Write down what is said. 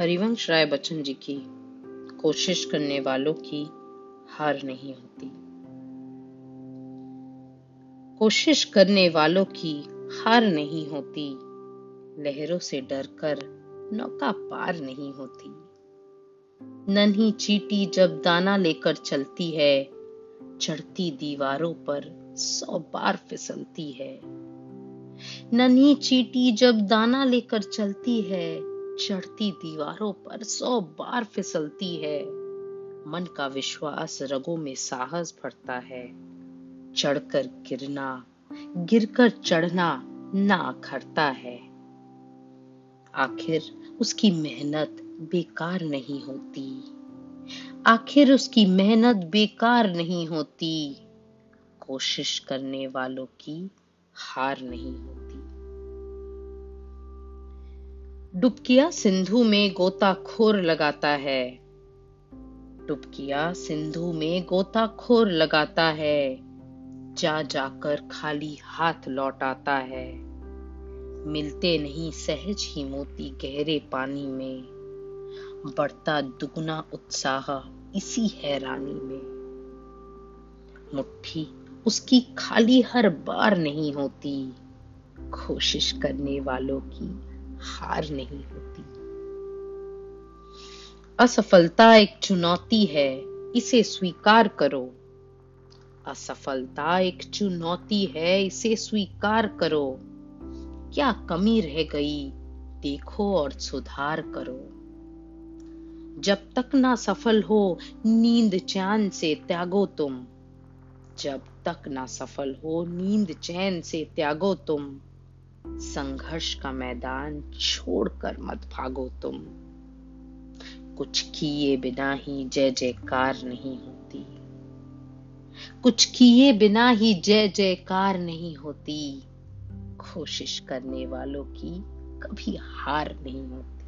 हरिवंश राय बच्चन जी की कोशिश करने वालों की हार नहीं होती। कोशिश करने वालों की हार नहीं होती। लहरों से डरकर नौका पार नहीं होती। नन्ही चीटी जब दाना लेकर चलती है, चढ़ती दीवारों पर सौ बार फिसलती है। नन्ही चीटी जब दाना लेकर चलती है चढ़ती दीवारों पर सौ बार फिसलती है। मन का विश्वास रगों में साहस भरता है। चढ़कर गिरना, गिरकर चढ़ना ना खरता है। आखिर उसकी मेहनत बेकार नहीं होती। आखिर उसकी मेहनत बेकार नहीं होती। कोशिश करने वालों की हार नहीं होती। डुबकिया सिंधु में गोताखोर लगाता है। डुबकिया सिंधु में गोताखोर लगाता है। जा जाकर खाली हाथ लौटाता है। मिलते नहीं सहज ही मोती गहरे पानी में। बढ़ता दुगना उत्साह इसी हैरानी में। मुट्ठी उसकी खाली हर बार नहीं होती। कोशिश करने वालों की हार नहीं होती। असफलता एक चुनौती है, इसे स्वीकार करो। असफलता एक चुनौती है, इसे स्वीकार करो। क्या कमी रह गई, देखो और सुधार करो। जब तक ना सफल हो, नींद चैन से त्यागो तुम। जब तक ना सफल हो, नींद चैन से त्यागो तुम। संघर्ष का मैदान छोड़कर मत भागो तुम। कुछ किए बिना ही जय जयकार नहीं होती। कुछ किए बिना ही जय जयकार नहीं होती। कोशिश करने वालों की कभी हार नहीं होती।